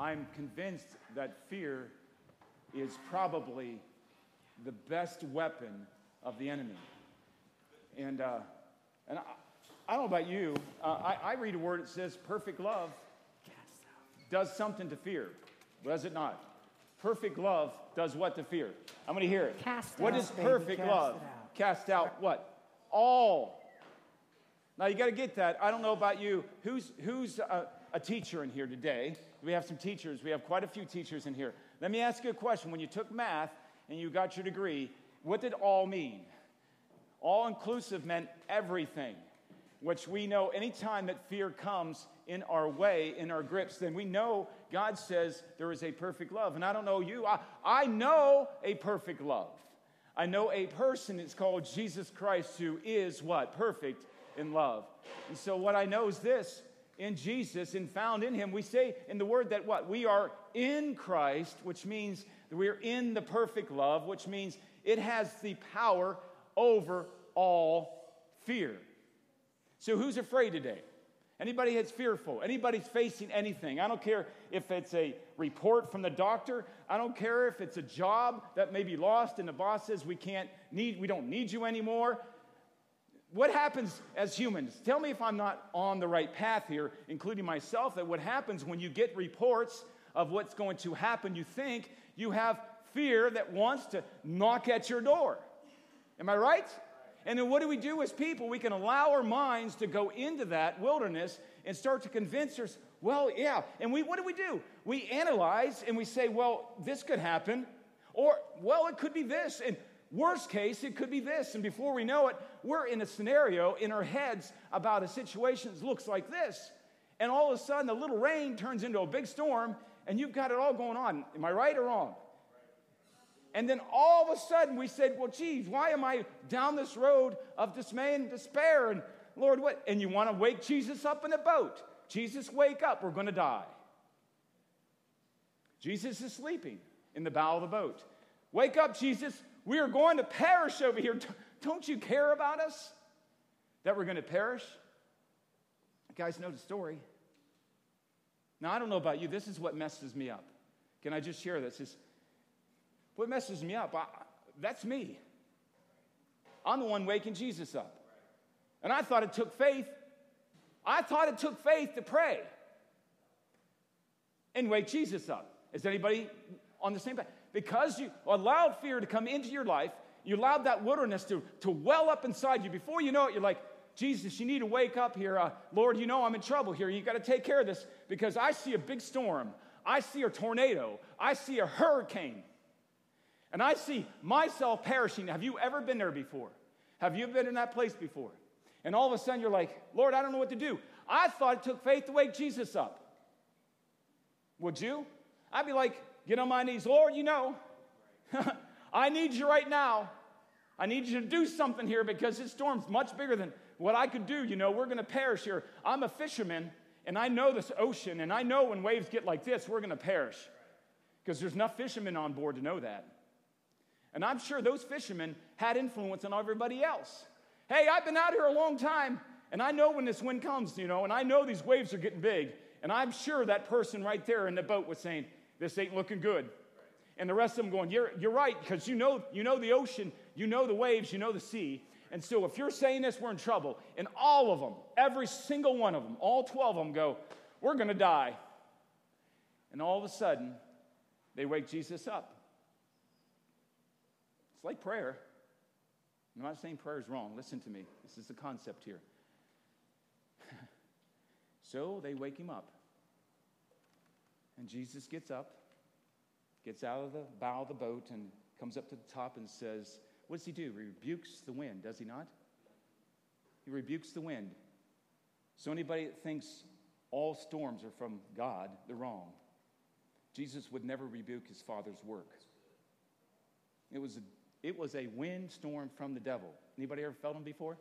I'm convinced that fear is probably the best weapon of the enemy. And, uh, and I, I, don't know about you, uh, I, I read a word that says perfect love does something to fear, does it not? Perfect love does what to fear? I'm going to hear it. Cast what out, is baby, perfect cast love? out. Cast out what? All. Now you got to get that. I don't know about you. Who's who's a, a teacher in here today? We have some teachers. We have quite a few teachers in here. Let me ask you a question. When you took math and you got your degree, what did all mean? All inclusive meant everything, which we know anytime that fear comes in our way, in our grips, then we know God says there is a perfect love. And I don't know you, I, I know a perfect love. I know a person, it's called Jesus Christ, who is what? Perfect in love. And so what I know is this in Jesus and found in him, we say in the word that what? We are in Christ, which means we're in the perfect love, which means it has the power over all fear. So who's afraid today? Anybody that's fearful, anybody's facing anything. I don't care if it's a report from the doctor. I don't care if it's a job that may be lost and the boss says we can't need, we don't need you anymore. What happens as humans? Tell me if I'm not on the right path here, including myself, that what happens when you get reports of what's going to happen, you think you have fear that wants to knock at your door. Am I right? And then what do we do as people? We can allow our minds to go into that wilderness and start to convince us, well, yeah. And we, what do we do? We analyze and we say, well, this could happen. Or, well, it could be this. And worst case, it could be this. And before we know it, we're in a scenario in our heads about a situation that looks like this. And all of a sudden, a little rain turns into a big storm, and you've got it all going on. Am I right or wrong? And then all of a sudden we said, Well, geez, why am I down this road of dismay and despair? And Lord, what? And you want to wake Jesus up in a boat. Jesus, wake up, we're going to die. Jesus is sleeping in the bow of the boat. Wake up, Jesus, we are going to perish over here. Don't you care about us? That we're going to perish? You guys know the story. Now, I don't know about you, this is what messes me up. Can I just share this? It's, what messes me up? I, that's me. I'm the one waking Jesus up. And I thought it took faith. I thought it took faith to pray and wake Jesus up. Is anybody on the same page? Because you allowed fear to come into your life, you allowed that wilderness to, to well up inside you. Before you know it, you're like, Jesus, you need to wake up here. Uh, Lord, you know I'm in trouble here. You got to take care of this because I see a big storm. I see a tornado. I see a hurricane. And I see myself perishing. Have you ever been there before? Have you been in that place before? And all of a sudden you're like, Lord, I don't know what to do. I thought it took faith to wake Jesus up. Would you? I'd be like, get on my knees. Lord, you know, I need you right now. I need you to do something here because this storm's much bigger than what I could do. You know, we're going to perish here. I'm a fisherman and I know this ocean and I know when waves get like this, we're going to perish because there's enough fishermen on board to know that. And I'm sure those fishermen had influence on everybody else. Hey, I've been out here a long time, and I know when this wind comes, you know, and I know these waves are getting big. And I'm sure that person right there in the boat was saying, This ain't looking good. And the rest of them going, You're, you're right, because you know, you know the ocean, you know the waves, you know the sea. And so if you're saying this, we're in trouble. And all of them, every single one of them, all 12 of them go, We're going to die. And all of a sudden, they wake Jesus up. It's like prayer. I'm not saying prayer is wrong. Listen to me. This is the concept here. so they wake him up. And Jesus gets up, gets out of the bow of the boat, and comes up to the top and says, What does he do? He rebukes the wind, does he not? He rebukes the wind. So anybody that thinks all storms are from God, they're wrong. Jesus would never rebuke his Father's work. It was a it was a windstorm from the devil. Anybody ever felt them before?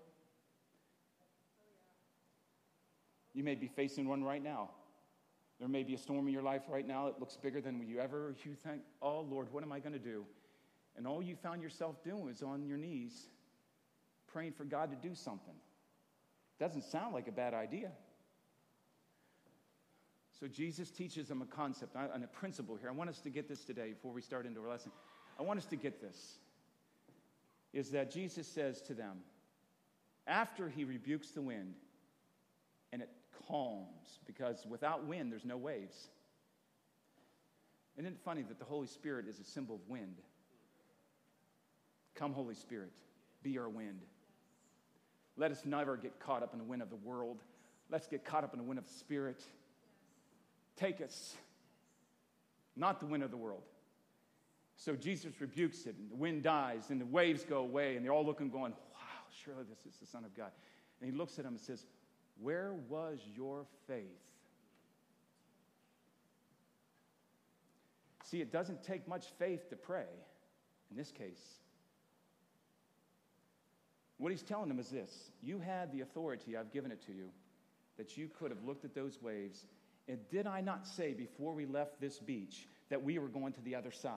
You may be facing one right now. There may be a storm in your life right now that looks bigger than you ever. You think, oh Lord, what am I going to do? And all you found yourself doing was on your knees praying for God to do something. Doesn't sound like a bad idea. So Jesus teaches them a concept and a principle here. I want us to get this today before we start into our lesson. I want us to get this. Is that Jesus says to them, after he rebukes the wind, and it calms, because without wind, there's no waves. Isn't it funny that the Holy Spirit is a symbol of wind? Come, Holy Spirit, be our wind. Let us never get caught up in the wind of the world. Let's get caught up in the wind of the Spirit. Take us, not the wind of the world. So Jesus rebukes it, and the wind dies, and the waves go away, and they're all looking, going, Wow, surely this is the Son of God. And he looks at them and says, Where was your faith? See, it doesn't take much faith to pray in this case. What he's telling them is this You had the authority, I've given it to you, that you could have looked at those waves. And did I not say before we left this beach that we were going to the other side?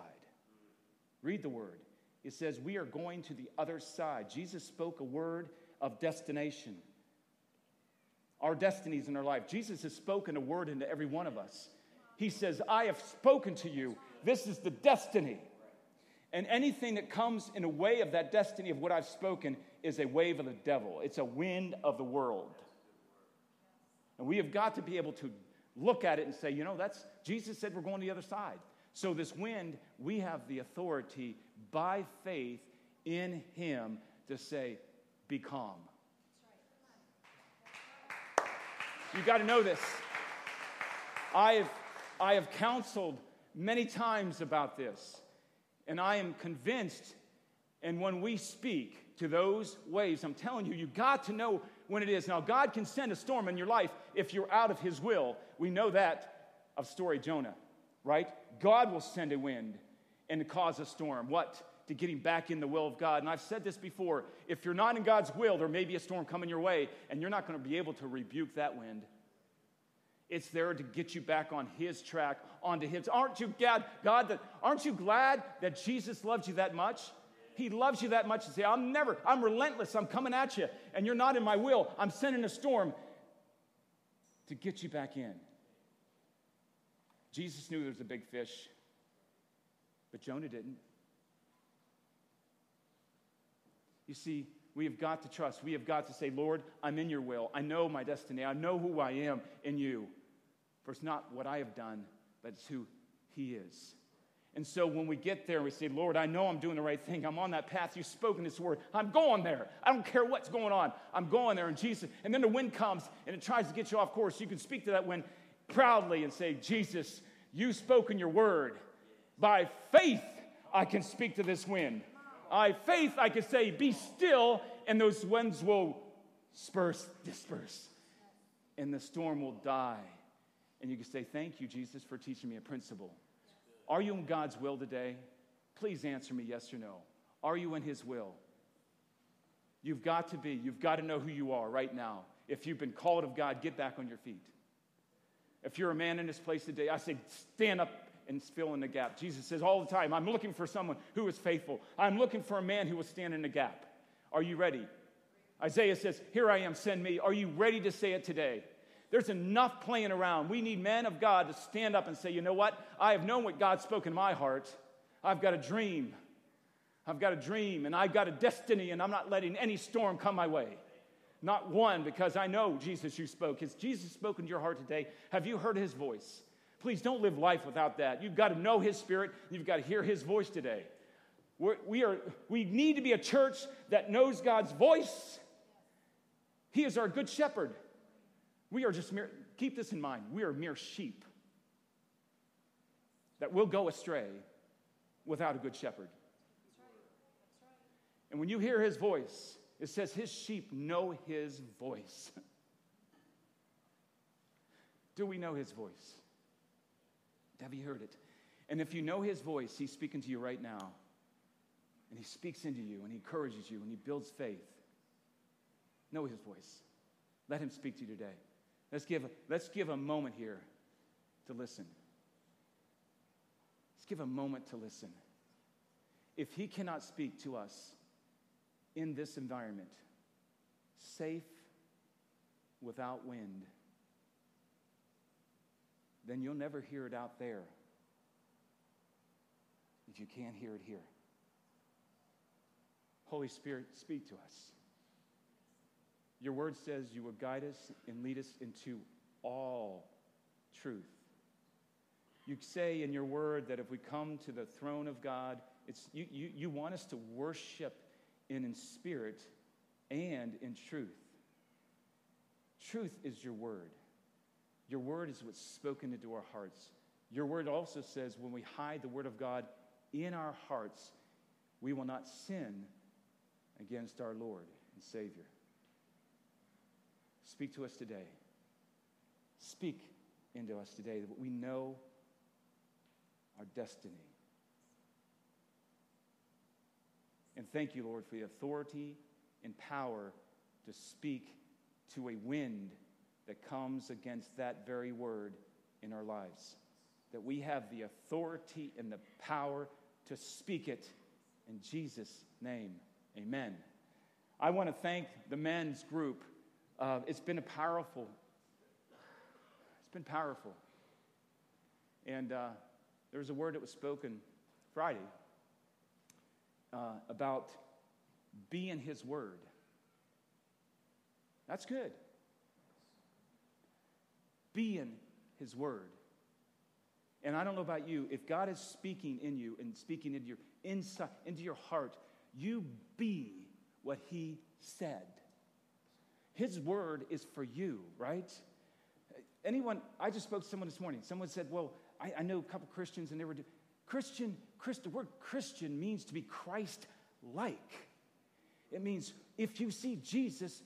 Read the word. It says, We are going to the other side. Jesus spoke a word of destination. Our destinies in our life. Jesus has spoken a word into every one of us. He says, I have spoken to you. This is the destiny. And anything that comes in a way of that destiny of what I've spoken is a wave of the devil, it's a wind of the world. And we have got to be able to look at it and say, you know, that's Jesus said we're going to the other side. So, this wind, we have the authority by faith in Him to say, be calm. You got to know this. I have, I have counseled many times about this, and I am convinced. And when we speak to those waves, I'm telling you, you've got to know when it is. Now, God can send a storm in your life if you're out of His will. We know that of story Jonah, right? God will send a wind and cause a storm. What? To get him back in the will of God. And I've said this before if you're not in God's will, there may be a storm coming your way, and you're not going to be able to rebuke that wind. It's there to get you back on His track, onto His. Aren't you glad, God, that aren't you glad that Jesus loves you that much? He loves you that much to say, I'm never, I'm relentless, I'm coming at you, and you're not in my will. I'm sending a storm to get you back in. Jesus knew there was a big fish, but Jonah didn't. You see, we have got to trust. We have got to say, Lord, I'm in your will. I know my destiny. I know who I am in you. For it's not what I have done, but it's who He is. And so when we get there, we say, Lord, I know I'm doing the right thing. I'm on that path. You've spoken this word. I'm going there. I don't care what's going on. I'm going there in Jesus. And then the wind comes and it tries to get you off course. You can speak to that wind proudly and say, Jesus, you've spoken your word. By faith, I can speak to this wind. By faith, I could say, Be still, and those winds will disperse, disperse, and the storm will die. And you can say, Thank you, Jesus, for teaching me a principle. Are you in God's will today? Please answer me yes or no. Are you in His will? You've got to be. You've got to know who you are right now. If you've been called of God, get back on your feet. If you're a man in this place today, I say stand up and fill in the gap. Jesus says all the time, I'm looking for someone who is faithful. I'm looking for a man who will stand in the gap. Are you ready? Isaiah says, Here I am, send me. Are you ready to say it today? There's enough playing around. We need men of God to stand up and say, You know what? I have known what God spoke in my heart. I've got a dream. I've got a dream and I've got a destiny, and I'm not letting any storm come my way. Not one, because I know, Jesus, you spoke. Has Jesus spoken to your heart today? Have you heard his voice? Please don't live life without that. You've got to know his spirit, you've got to hear his voice today. We're, we, are, we need to be a church that knows God's voice. He is our good shepherd. We are just mere, keep this in mind, we are mere sheep that will go astray without a good shepherd. And when you hear his voice, it says his sheep know his voice. Do we know his voice? Have you heard it? And if you know his voice, he's speaking to you right now. And he speaks into you and he encourages you and he builds faith. Know his voice. Let him speak to you today. Let's give, let's give a moment here to listen. Let's give a moment to listen. If he cannot speak to us, in this environment, safe without wind, then you'll never hear it out there if you can't hear it here. Holy Spirit, speak to us. Your word says you will guide us and lead us into all truth. You say in your word that if we come to the throne of God, it's, you, you, you want us to worship in, in spirit and in truth. Truth is your word. Your word is what's spoken into our hearts. Your word also says when we hide the word of God in our hearts, we will not sin against our Lord and Savior. Speak to us today. Speak into us today that we know our destiny. And thank you, Lord, for the authority and power to speak to a wind that comes against that very word in our lives. That we have the authority and the power to speak it in Jesus' name. Amen. I want to thank the men's group. Uh, it's been a powerful, it's been powerful. And uh, there was a word that was spoken Friday uh, about being His Word. That's good. Being His Word. And I don't know about you, if God is speaking in you and speaking into your inside, into your heart, you be what He said. His word is for you, right? Anyone, I just spoke to someone this morning. Someone said, Well, I, I know a couple Christians and they were Christian, Christ, the word Christian means to be Christ like. It means if you see Jesus,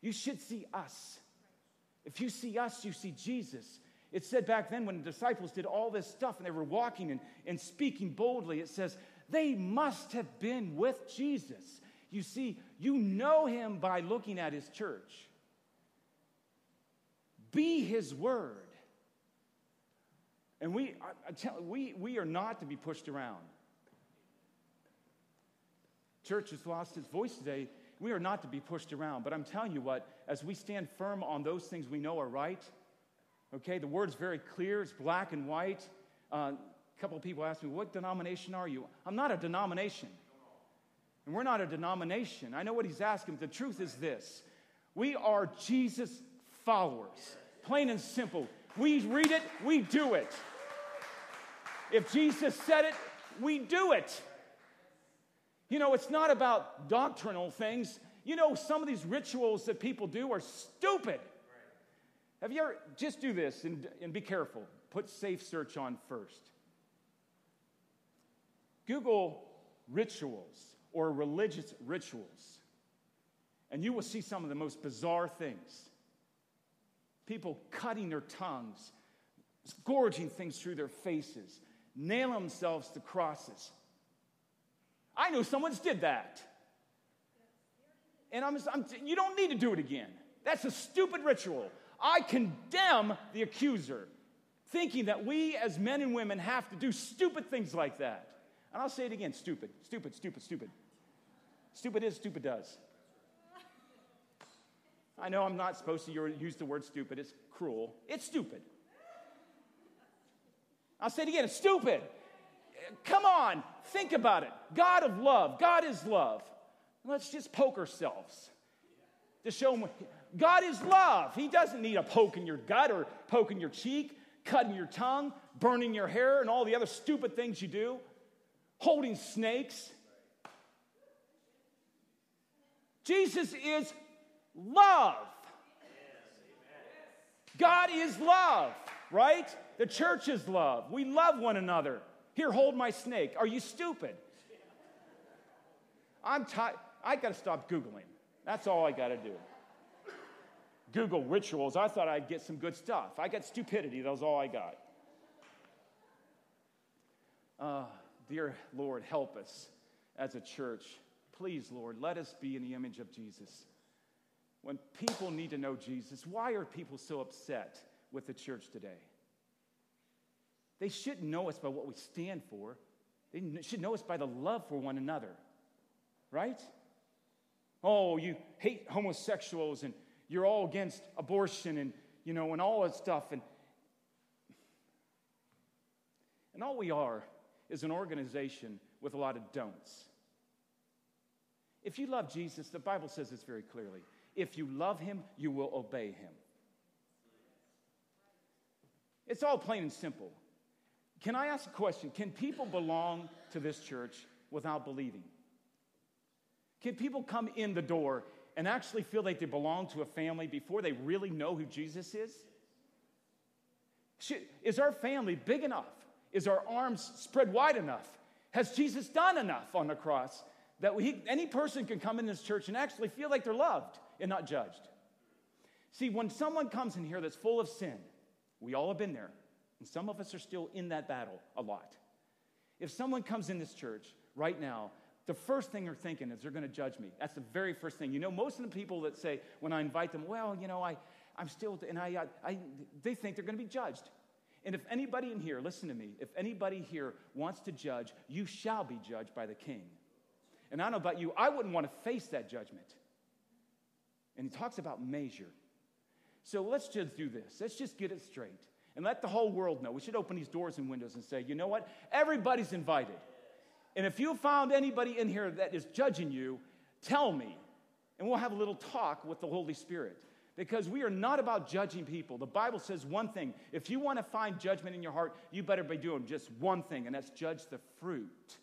you should see us. If you see us, you see Jesus. It said back then when the disciples did all this stuff and they were walking and, and speaking boldly, it says they must have been with Jesus. You see, you know him by looking at his church. Be his word. And we, I, tell, we, we are not to be pushed around. Church has lost its voice today. We are not to be pushed around. But I'm telling you what, as we stand firm on those things we know are right, okay, the word's very clear, it's black and white. Uh, a couple of people asked me, What denomination are you? I'm not a denomination. And we're not a denomination. I know what he's asking, but the truth is this we are Jesus followers, plain and simple. We read it, we do it. If Jesus said it, we do it. You know, it's not about doctrinal things. You know, some of these rituals that people do are stupid. Have you ever, just do this and, and be careful. Put safe search on first. Google rituals or religious rituals, and you will see some of the most bizarre things. People cutting their tongues, gorging things through their faces, nail themselves to crosses. I know someone's did that. And I'm, I'm, you don't need to do it again. That's a stupid ritual. I condemn the accuser, thinking that we as men and women have to do stupid things like that. And I'll say it again stupid, stupid, stupid, stupid. Stupid is, stupid does. I know I'm not supposed to use the word stupid, it's cruel. It's stupid. I'll say it again, it's stupid. Come on, think about it. God of love, God is love. Let's just poke ourselves to show him God is love. He doesn't need a poke in your gut or poke in your cheek, cutting your tongue, burning your hair, and all the other stupid things you do, holding snakes. Jesus is love. God is love, right? The church is love. We love one another. Here, hold my snake. Are you stupid? I'm tired. I got to stop Googling. That's all I got to do. Google rituals. I thought I'd get some good stuff. I got stupidity. That was all I got. Uh, dear Lord, help us as a church. Please, Lord, let us be in the image of Jesus. When people need to know Jesus, why are people so upset with the church today? They shouldn't know us by what we stand for. They should know us by the love for one another, right? Oh, you hate homosexuals and you're all against abortion and, you know, and all that stuff. And And all we are is an organization with a lot of don'ts. If you love Jesus, the Bible says this very clearly. If you love him, you will obey him. It's all plain and simple. Can I ask a question? Can people belong to this church without believing? Can people come in the door and actually feel like they belong to a family before they really know who Jesus is? Is our family big enough? Is our arms spread wide enough? Has Jesus done enough on the cross that we, any person can come in this church and actually feel like they're loved and not judged? See, when someone comes in here that's full of sin, we all have been there, and some of us are still in that battle a lot. If someone comes in this church right now, the first thing they're thinking is they're going to judge me. That's the very first thing. You know, most of the people that say, when I invite them, well, you know, I, I'm still, and I, I, they think they're going to be judged. And if anybody in here, listen to me, if anybody here wants to judge, you shall be judged by the king. And I don't know about you, I wouldn't want to face that judgment. And he talks about measure. So let's just do this. Let's just get it straight and let the whole world know. We should open these doors and windows and say, you know what? Everybody's invited. And if you found anybody in here that is judging you, tell me. And we'll have a little talk with the Holy Spirit because we are not about judging people. The Bible says one thing if you want to find judgment in your heart, you better be doing just one thing, and that's judge the fruit.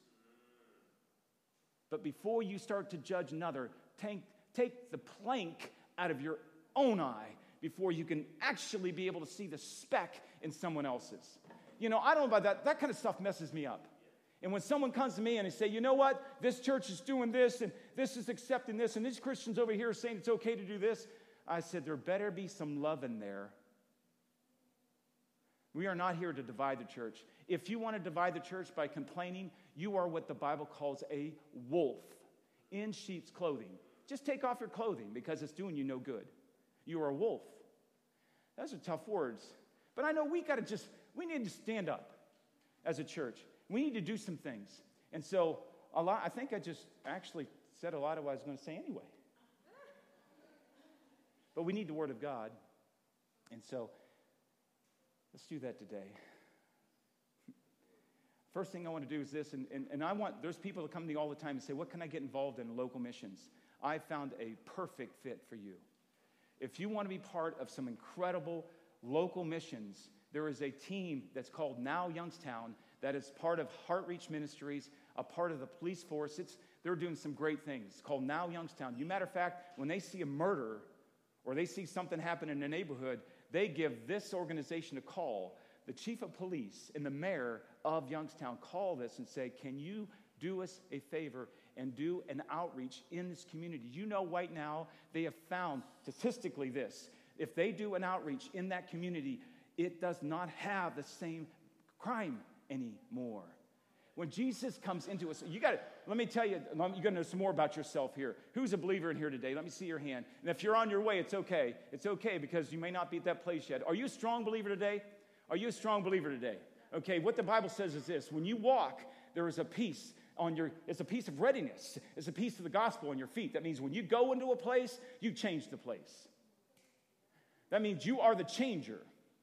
But before you start to judge another, take, take the plank out of your own eye before you can actually be able to see the speck in someone else's. You know, I don't know about that. That kind of stuff messes me up. And when someone comes to me and they say, you know what, this church is doing this and this is accepting this and these Christians over here are saying it's okay to do this, I said, there better be some love in there. We are not here to divide the church. If you want to divide the church by complaining, you are what the Bible calls a wolf in sheep's clothing. Just take off your clothing because it's doing you no good. You are a wolf. Those are tough words. But I know we got to just, we need to stand up as a church. We need to do some things. And so, a lot, I think I just actually said a lot of what I was going to say anyway. But we need the Word of God. And so, let's do that today. First thing I want to do is this, and, and, and I want, there's people that come to me all the time and say, What can I get involved in local missions? I found a perfect fit for you. If you want to be part of some incredible local missions, there is a team that's called Now Youngstown that is part of Heart Reach Ministries, a part of the police force. It's, they're doing some great things. It's called Now Youngstown. You matter of fact, when they see a murder or they see something happen in the neighborhood, they give this organization a call. The chief of police and the mayor of Youngstown call this and say, Can you do us a favor and do an outreach in this community? You know, right now, they have found statistically this if they do an outreach in that community, it does not have the same crime anymore. When Jesus comes into us, you got to, let me tell you, you're going to know some more about yourself here. Who's a believer in here today? Let me see your hand. And if you're on your way, it's okay. It's okay because you may not be at that place yet. Are you a strong believer today? Are you a strong believer today? Okay, what the Bible says is this when you walk, there is a peace on your, it's a peace of readiness. It's a peace of the gospel on your feet. That means when you go into a place, you change the place. That means you are the changer.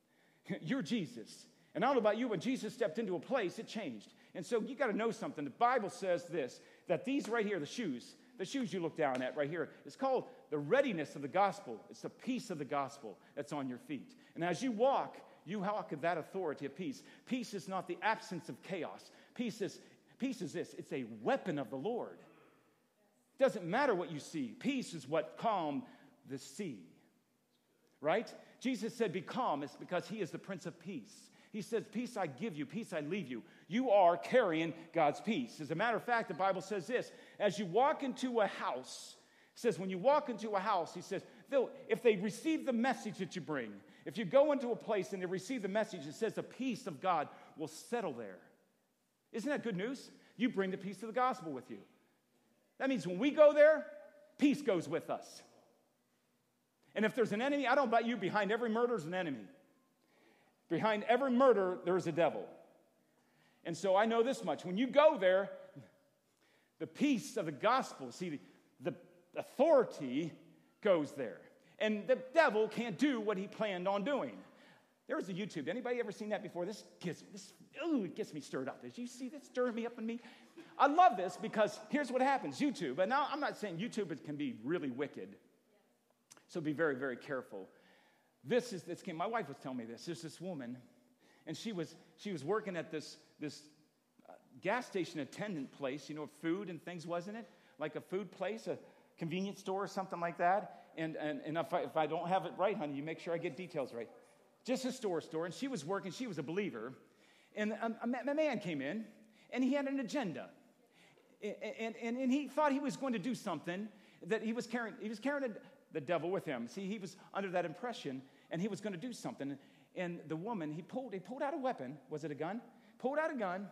You're Jesus. And I don't know about you, when Jesus stepped into a place, it changed. And so you got to know something. The Bible says this that these right here, the shoes, the shoes you look down at right here, it's called the readiness of the gospel. It's the peace of the gospel that's on your feet. And as you walk, you walk with that authority of peace. Peace is not the absence of chaos. Peace is, peace is this it's a weapon of the Lord. Doesn't matter what you see, peace is what calmed the sea. Right? Jesus said, Be calm. It's because he is the Prince of Peace. He says, Peace I give you, peace I leave you. You are carrying God's peace. As a matter of fact, the Bible says this as you walk into a house, says, when you walk into a house, he says, if they receive the message that you bring, if you go into a place and they receive the message, it says the peace of God will settle there. Isn't that good news? You bring the peace of the gospel with you. That means when we go there, peace goes with us. And if there's an enemy, I don't know about you, behind every murder is an enemy. Behind every murder, there's a devil. And so I know this much. When you go there, the peace of the gospel, see, the, the authority goes there. And the devil can't do what he planned on doing. There was a YouTube. Anybody ever seen that before? This gets this ooh, it gets me stirred up. Did you see this stirring me up in me? I love this because here's what happens. YouTube, and now I'm not saying YouTube can be really wicked. So be very, very careful. This is this came, my wife was telling me this. There's this woman, and she was she was working at this this uh, gas station attendant place, you know, food and things, wasn't it? Like a food place, a convenience store or something like that. And, and, and if, I, if I don't have it right, honey, you make sure I get details right. Just a store store. And she was working, she was a believer. And um, a, a, a man came in, and he had an agenda. And, and, and he thought he was going to do something that he was carrying, he was carrying a, the devil with him. See, he was under that impression, and he was going to do something. And the woman, he pulled, he pulled out a weapon. Was it a gun? Pulled out a gun,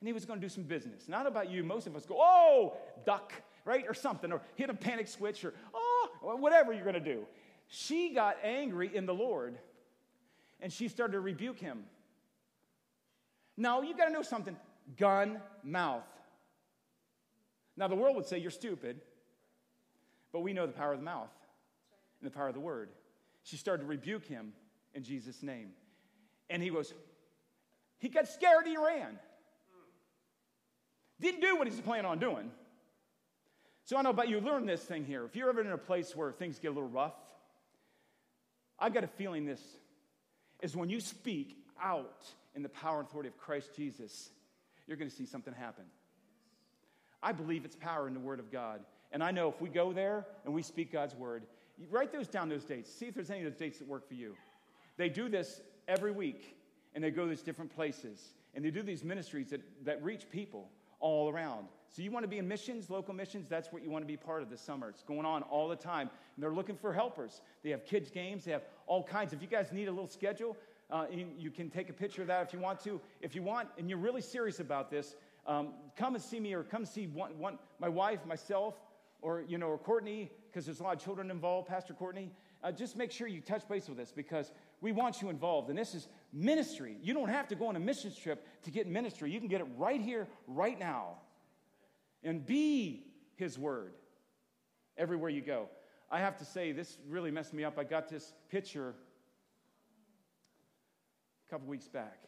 and he was going to do some business. Not about you. Most of us go, oh, duck, right? Or something, or hit a panic switch, or oh, whatever you're going to do. She got angry in the Lord, and she started to rebuke him. Now, you got to know something gun mouth. Now, the world would say you're stupid, but we know the power of the mouth and the power of the word. She started to rebuke him in Jesus' name. And he was, he got scared, he ran. Didn't do what he's planning on doing. So I know about you, learn this thing here. If you're ever in a place where things get a little rough, I've got a feeling this is when you speak out in the power and authority of Christ Jesus, you're going to see something happen. I believe it's power in the Word of God. And I know if we go there and we speak God's Word, write those down, those dates. See if there's any of those dates that work for you. They do this every week, and they go to these different places. And they do these ministries that, that reach people all around. So you want to be in missions, local missions, that's what you want to be part of this summer. It's going on all the time. And they're looking for helpers. They have kids' games, they have all kinds. If you guys need a little schedule, uh, you, you, can take a picture of that if you want to. If you want, and you're really serious about this, um, come and see me or come see one, one, my wife, myself, or, you know, or Courtney, because there's a lot of children involved, Pastor Courtney. Uh, just make sure you touch base with us because we want you involved. And this is ministry. You don't have to go on a missions trip to get ministry. You can get it right here, right now. And be His Word everywhere you go. I have to say, this really messed me up. I got this picture a couple weeks back.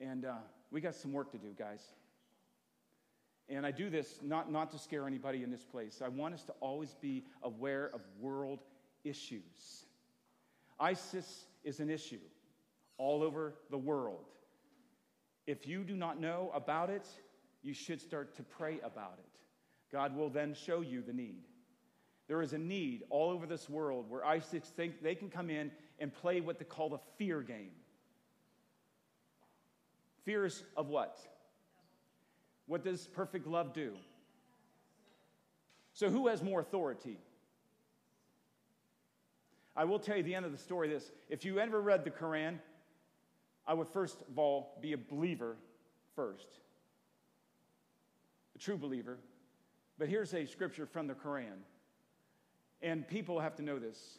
And uh, we got some work to do, guys. And I do this not, not to scare anybody in this place. I want us to always be aware of world issues. ISIS is an issue all over the world. If you do not know about it, you should start to pray about it. God will then show you the need. There is a need all over this world where ISIS think they can come in and play what they call the fear game. Fears of what? What does perfect love do? So, who has more authority? I will tell you the end of the story this. If you ever read the Quran, I would first of all be a believer first, true believer. But here's a scripture from the Quran, and people have to know this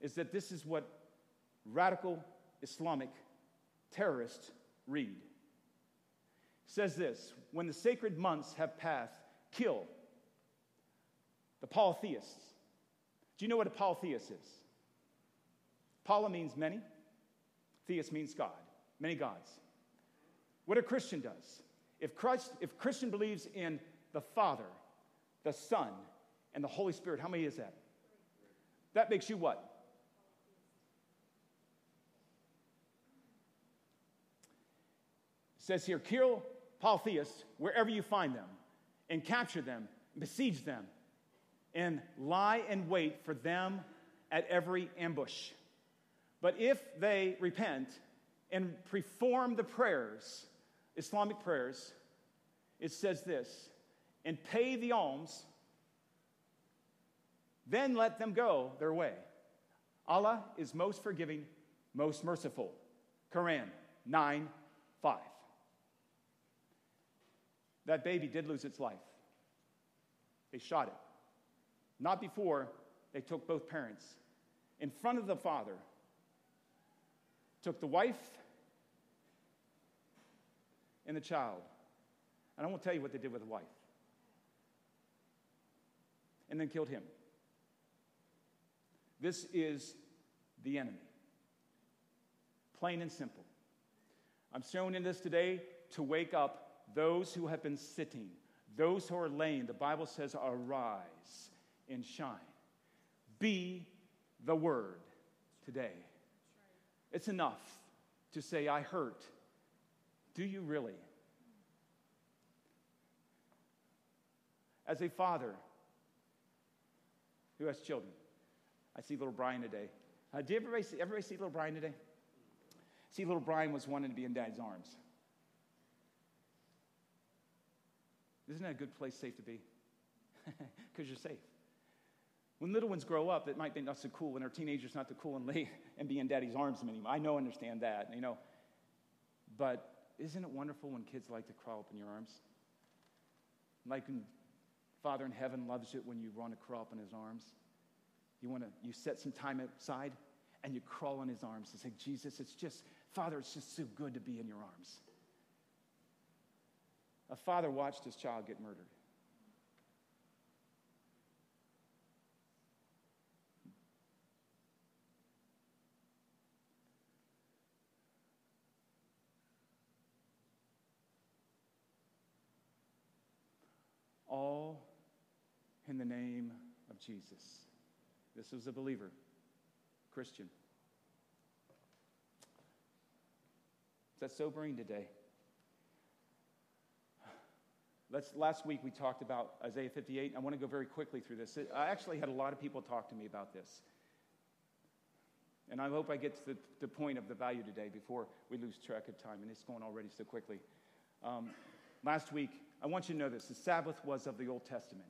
is that this is what radical Islamic terrorists read. It says this when the sacred months have passed, kill the polytheists do you know what a polytheist is? Poly means many, theist means God, many gods. What a Christian does, if Christ, if Christian believes in the Father, the Son, and the Holy Spirit, how many is that? That makes you what? It says here, kill polytheists wherever you find them, and capture them, besiege them, and lie in wait for them at every ambush. But if they repent and perform the prayers, Islamic prayers, it says this and pay the alms, then let them go their way. Allah is most forgiving, most merciful. Quran 9 5. That baby did lose its life. They shot it. Not before they took both parents. In front of the father, took the wife and the child. And I won't tell you what they did with the wife. And then killed him. This is the enemy. Plain and simple. I'm showing in this today to wake up those who have been sitting, those who are laying. The Bible says, arise and shine. Be the word today. It's enough to say, I hurt. Do you really? As a father who has children, I see little Brian today. Uh, did everybody see, everybody see little Brian today? See, little Brian was wanting to be in dad's arms. Isn't that a good place, safe to be? Because you're safe. When little ones grow up, it might be not so cool when they're teenagers, not to cool and lay and be in daddy's arms anymore. I know, understand that, you know. But isn't it wonderful when kids like to crawl up in your arms? Like Father in heaven loves it when you want to crawl up in his arms. You want to, you set some time aside and you crawl in his arms and say, Jesus, it's just, Father, it's just so good to be in your arms. A father watched his child get murdered. All in the name of Jesus. This was a believer, Christian. Is that sobering today? Let's, last week we talked about Isaiah 58. I want to go very quickly through this. I actually had a lot of people talk to me about this. And I hope I get to the, the point of the value today before we lose track of time. And it's going already so quickly. Um, last week, I want you to know this the Sabbath was of the Old Testament.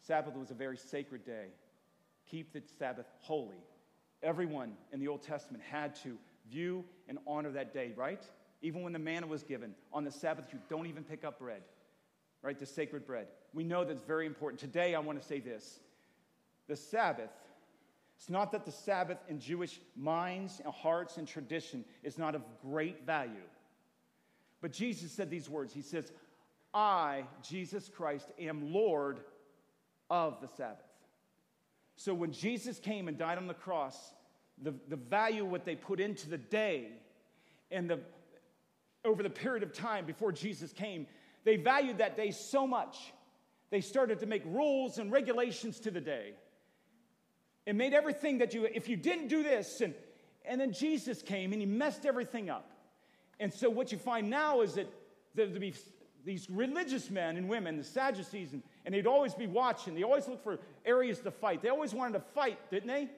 Sabbath was a very sacred day. Keep the Sabbath holy. Everyone in the Old Testament had to view and honor that day, right? Even when the manna was given, on the Sabbath, you don't even pick up bread, right? The sacred bread. We know that's very important. Today, I want to say this the Sabbath, it's not that the Sabbath in Jewish minds and hearts and tradition is not of great value. But Jesus said these words He says, I, Jesus Christ, am Lord of the Sabbath. So when Jesus came and died on the cross, the, the value what they put into the day and the over the period of time before Jesus came, they valued that day so much. They started to make rules and regulations to the day. It made everything that you, if you didn't do this, and, and then Jesus came and he messed everything up. And so what you find now is that there to be these religious men and women, the Sadducees, and, and they'd always be watching. They always look for areas to fight. They always wanted to fight, didn't they?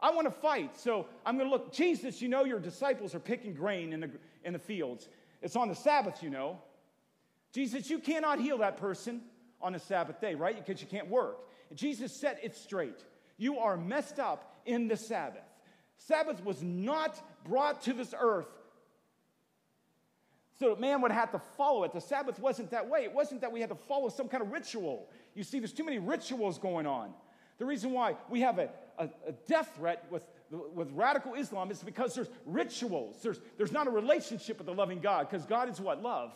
I want to fight. So I'm going to look. Jesus, you know your disciples are picking grain in the, in the fields. It's on the Sabbath, you know. Jesus, you cannot heal that person on a Sabbath day, right? Because you can't work. And Jesus set it straight. You are messed up in the Sabbath. Sabbath was not brought to this earth so man would have to follow it. The Sabbath wasn't that way. It wasn't that we had to follow some kind of ritual. You see, there's too many rituals going on. The reason why we have a, a, a death threat with, with radical Islam is because there's rituals. There's, there's not a relationship with the loving God because God is what? Love.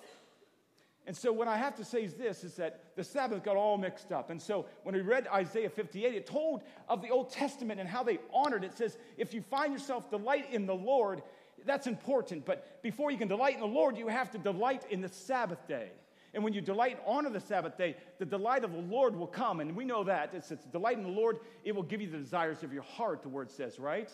And so what I have to say is this, is that the Sabbath got all mixed up. And so when we read Isaiah 58, it told of the Old Testament and how they honored it. It says, if you find yourself delight in the Lord, that's important. But before you can delight in the Lord, you have to delight in the Sabbath day. And when you delight honor the Sabbath day, the delight of the Lord will come. And we know that. It's, it's delight in the Lord, it will give you the desires of your heart, the word says, right?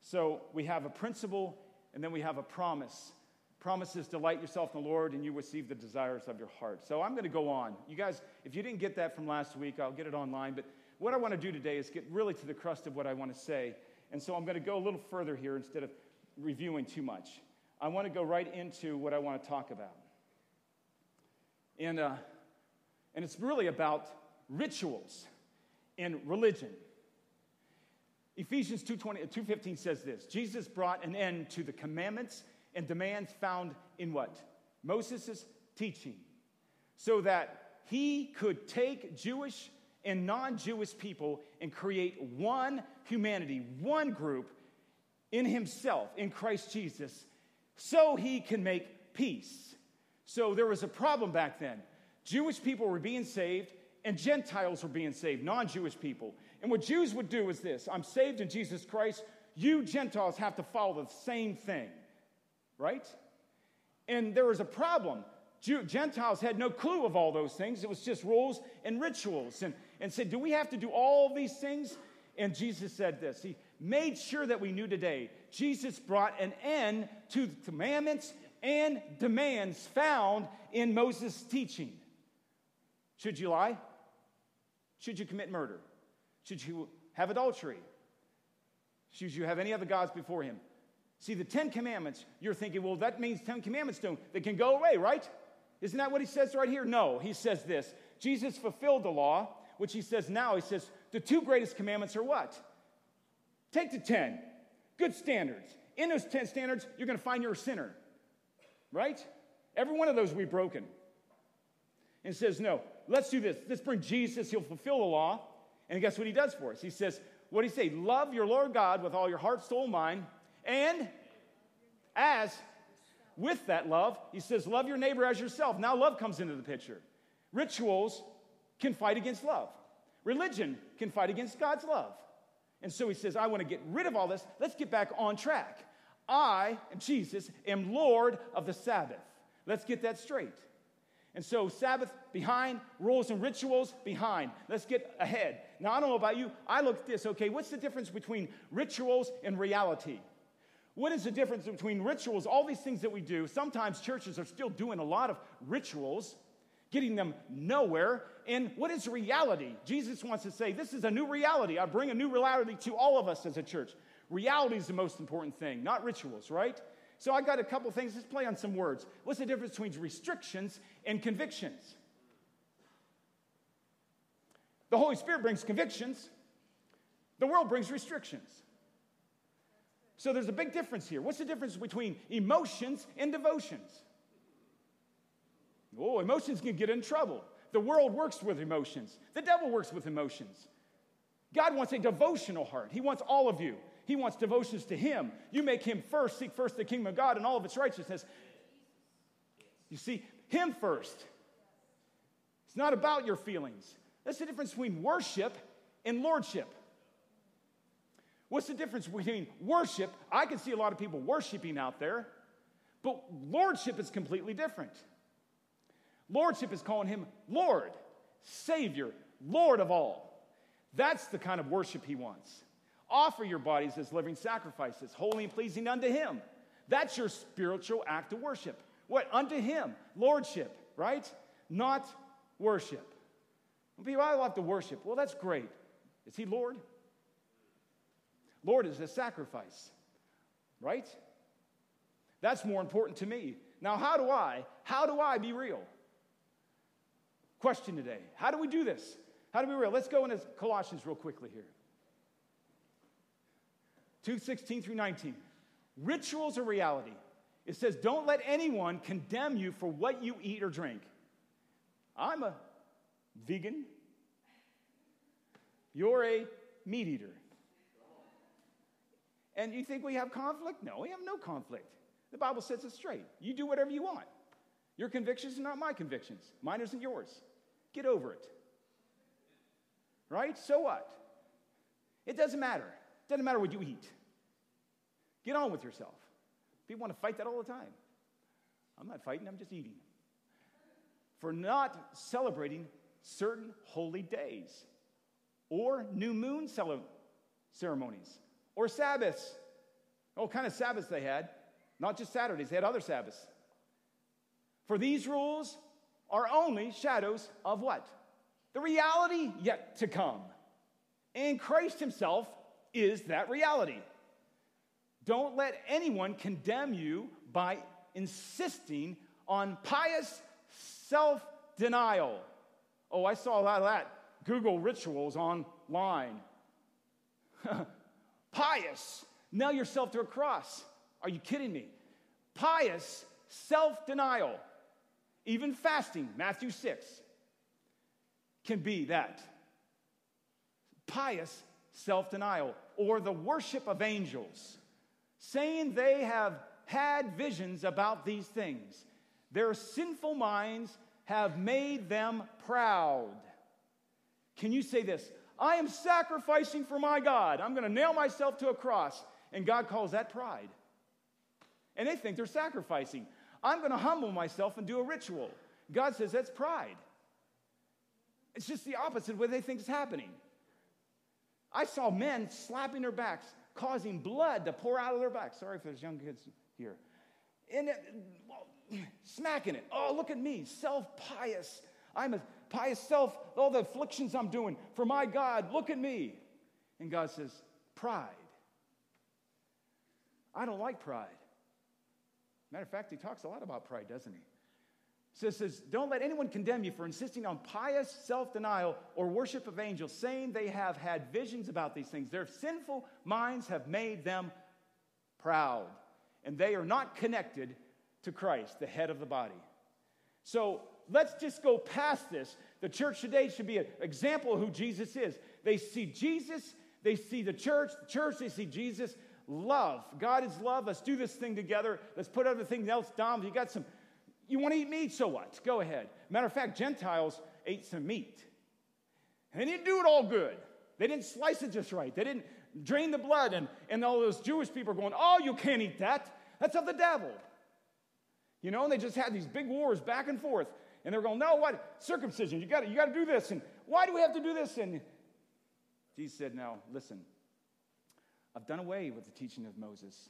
So we have a principle and then we have a promise. Promises delight yourself in the Lord and you receive the desires of your heart. So I'm going to go on. You guys, if you didn't get that from last week, I'll get it online. But what I want to do today is get really to the crust of what I want to say. And so I'm going to go a little further here instead of reviewing too much. I want to go right into what I want to talk about. And, uh, and it's really about rituals and religion. Ephesians 2.15 says this Jesus brought an end to the commandments and demands found in what? Moses' teaching, so that he could take Jewish and non Jewish people and create one humanity, one group in himself, in Christ Jesus, so he can make peace. So there was a problem back then. Jewish people were being saved, and Gentiles were being saved, non Jewish people. And what Jews would do is this I'm saved in Jesus Christ. You Gentiles have to follow the same thing, right? And there was a problem. Jew, Gentiles had no clue of all those things. It was just rules and rituals. And, and said, Do we have to do all these things? And Jesus said this. He made sure that we knew today. Jesus brought an end to the commandments and demands found in Moses' teaching. Should you lie? Should you commit murder? Should you have adultery? Should you have any other gods before him? See, the Ten Commandments, you're thinking, well, that means Ten Commandments don't, they can go away, right? Isn't that what he says right here? No, he says this Jesus fulfilled the law, which he says now. He says, the two greatest commandments are what? Take the 10, good standards. In those 10 standards, you're going to find you're a sinner, right? Every one of those we've broken. And says, no, let's do this. Let's bring Jesus. He'll fulfill the law. And guess what he does for us? He says, what did he say? Love your Lord God with all your heart, soul, mind, and as with that love, he says, love your neighbor as yourself. Now love comes into the picture. Rituals can fight against love. Religion can fight against God's love. And so he says, I want to get rid of all this. Let's get back on track. I, Jesus, am Lord of the Sabbath. Let's get that straight. And so, Sabbath behind, rules and rituals behind. Let's get ahead. Now, I don't know about you. I look at this, okay, what's the difference between rituals and reality? What is the difference between rituals, all these things that we do? Sometimes churches are still doing a lot of rituals, getting them nowhere. And what is reality? Jesus wants to say, This is a new reality. I bring a new reality to all of us as a church. Reality is the most important thing, not rituals, right? So I got a couple things. Let's play on some words. What's the difference between restrictions and convictions? The Holy Spirit brings convictions, the world brings restrictions. So there's a big difference here. What's the difference between emotions and devotions? Oh, emotions can get in trouble. The world works with emotions, the devil works with emotions. God wants a devotional heart, He wants all of you. He wants devotions to Him. You make Him first, seek first the kingdom of God and all of its righteousness. You see, Him first. It's not about your feelings. That's the difference between worship and lordship. What's the difference between worship? I can see a lot of people worshiping out there, but lordship is completely different. Lordship is calling him Lord, Savior, Lord of all. That's the kind of worship he wants. Offer your bodies as living sacrifices, holy and pleasing unto him. That's your spiritual act of worship. What? Unto him. Lordship, right? Not worship. People, I love to worship. Well, that's great. Is he Lord? Lord is a sacrifice, right? That's more important to me. Now, how do I, how do I be real? Question today. How do we do this? How do we real? Let's go into Colossians real quickly here. 2:16 through 19. Rituals are reality. It says, Don't let anyone condemn you for what you eat or drink. I'm a vegan. You're a meat eater. And you think we have conflict? No, we have no conflict. The Bible sets it straight. You do whatever you want. Your convictions are not my convictions. Mine isn't yours. Get over it. Right? So what? It doesn't matter. It doesn't matter what you eat. Get on with yourself. People want to fight that all the time. I'm not fighting, I'm just eating. For not celebrating certain holy days or new moon ceremonies or Sabbaths. What kind of Sabbaths they had? Not just Saturdays, they had other Sabbaths. For these rules are only shadows of what? The reality yet to come. And Christ Himself is that reality. Don't let anyone condemn you by insisting on pious self denial. Oh, I saw a lot of that. Google rituals online. Pious, nail yourself to a cross. Are you kidding me? Pious self denial, even fasting, Matthew 6, can be that. Pious self denial, or the worship of angels, saying they have had visions about these things. Their sinful minds have made them proud. Can you say this? I am sacrificing for my God. I'm going to nail myself to a cross. And God calls that pride. And they think they're sacrificing. I'm going to humble myself and do a ritual. God says that's pride. It's just the opposite of what they think is happening. I saw men slapping their backs, causing blood to pour out of their backs. Sorry if there's young kids here. And it, well, smacking it. Oh, look at me, self pious. I'm a pious self, all the afflictions I'm doing for my God, look at me. And God says, Pride. I don't like pride. Matter of fact, he talks a lot about pride, doesn't he? Says, says, don't let anyone condemn you for insisting on pious self denial or worship of angels, saying they have had visions about these things. Their sinful minds have made them proud, and they are not connected to Christ, the head of the body. So let's just go past this. The church today should be an example of who Jesus is. They see Jesus, they see the church, the church, they see Jesus. Love. God is love. Let's do this thing together. Let's put everything else down. You got some, you want to eat meat? So what? Go ahead. Matter of fact, Gentiles ate some meat. And they didn't do it all good. They didn't slice it just right. They didn't drain the blood. And, and all those Jewish people are going, oh, you can't eat that. That's of the devil. You know, and they just had these big wars back and forth. And they're going, no, what? Circumcision. You got you got to do this. And why do we have to do this? And Jesus said, now, listen. I've done away with the teaching of Moses.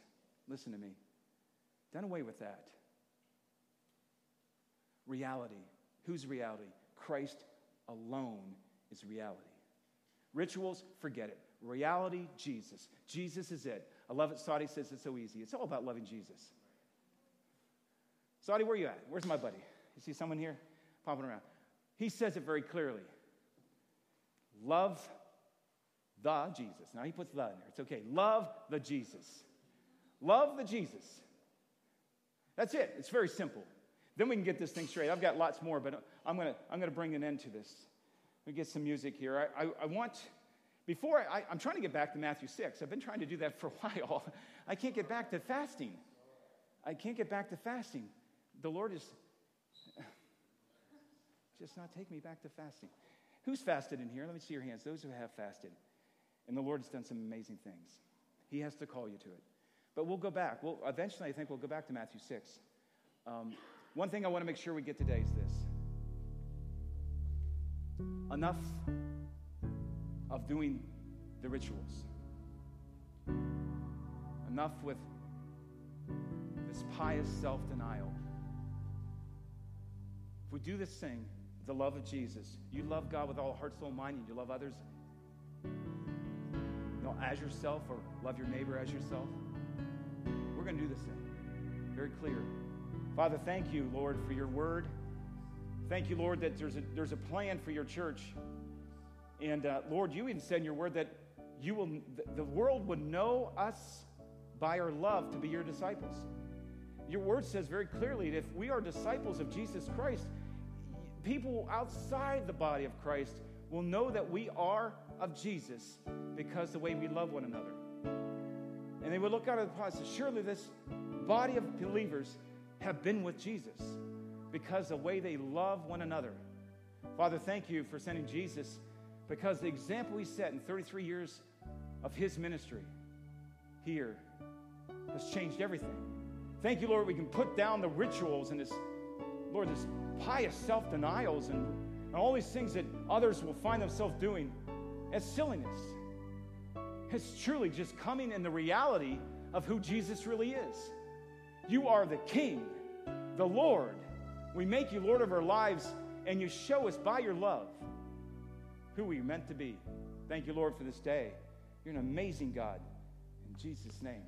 Listen to me. Done away with that. Reality. Whose reality? Christ alone is reality. Rituals, forget it. Reality, Jesus. Jesus is it. I love it. Saudi says it's so easy. It's all about loving Jesus. Saudi, where you at? Where's my buddy? You see someone here popping around? He says it very clearly. Love the Jesus. Now he puts the in there. It's okay. Love the Jesus. Love the Jesus. That's it. It's very simple. Then we can get this thing straight. I've got lots more, but I'm going to I'm to bring an end to this. Me get some music here. I, I, I want, before I, I'm trying to get back to Matthew 6. I've been trying to do that for a while. I can't get back to fasting. I can't get back to fasting. The Lord is just not taking me back to fasting. Who's fasted in here? Let me see your hands. Those who have fasted. And the Lord has done some amazing things. He has to call you to it. But we'll go back. Well, eventually, I think we'll go back to Matthew 6. Um, one thing I want to make sure we get today is this enough of doing the rituals, enough with this pious self denial. If we do this thing, the love of Jesus, you love God with all heart, soul, mind, and you love others know, as yourself or love your neighbor as yourself. We're going to do this thing very clear. Father, thank you, Lord, for your word. Thank you, Lord, that there's a, there's a plan for your church. And uh, Lord, you even said in your word that you will, the world would know us by our love to be your disciples. Your word says very clearly that if we are disciples of Jesus Christ, people outside the body of Christ will know that we are of Jesus because the way we love one another. And they would look out at the and say, surely this body of believers have been with Jesus because the way they love one another. Father, thank you for sending Jesus because the example he set in 33 years of his ministry here has changed everything. Thank you, Lord, we can put down the rituals and this, Lord, this pious self denials and and all these things that others will find themselves doing as silliness. It's truly just coming in the reality of who Jesus really is. You are the King, the Lord. We make you Lord of our lives, and you show us by your love who we are meant to be. Thank you, Lord, for this day. You're an amazing God. In Jesus' name.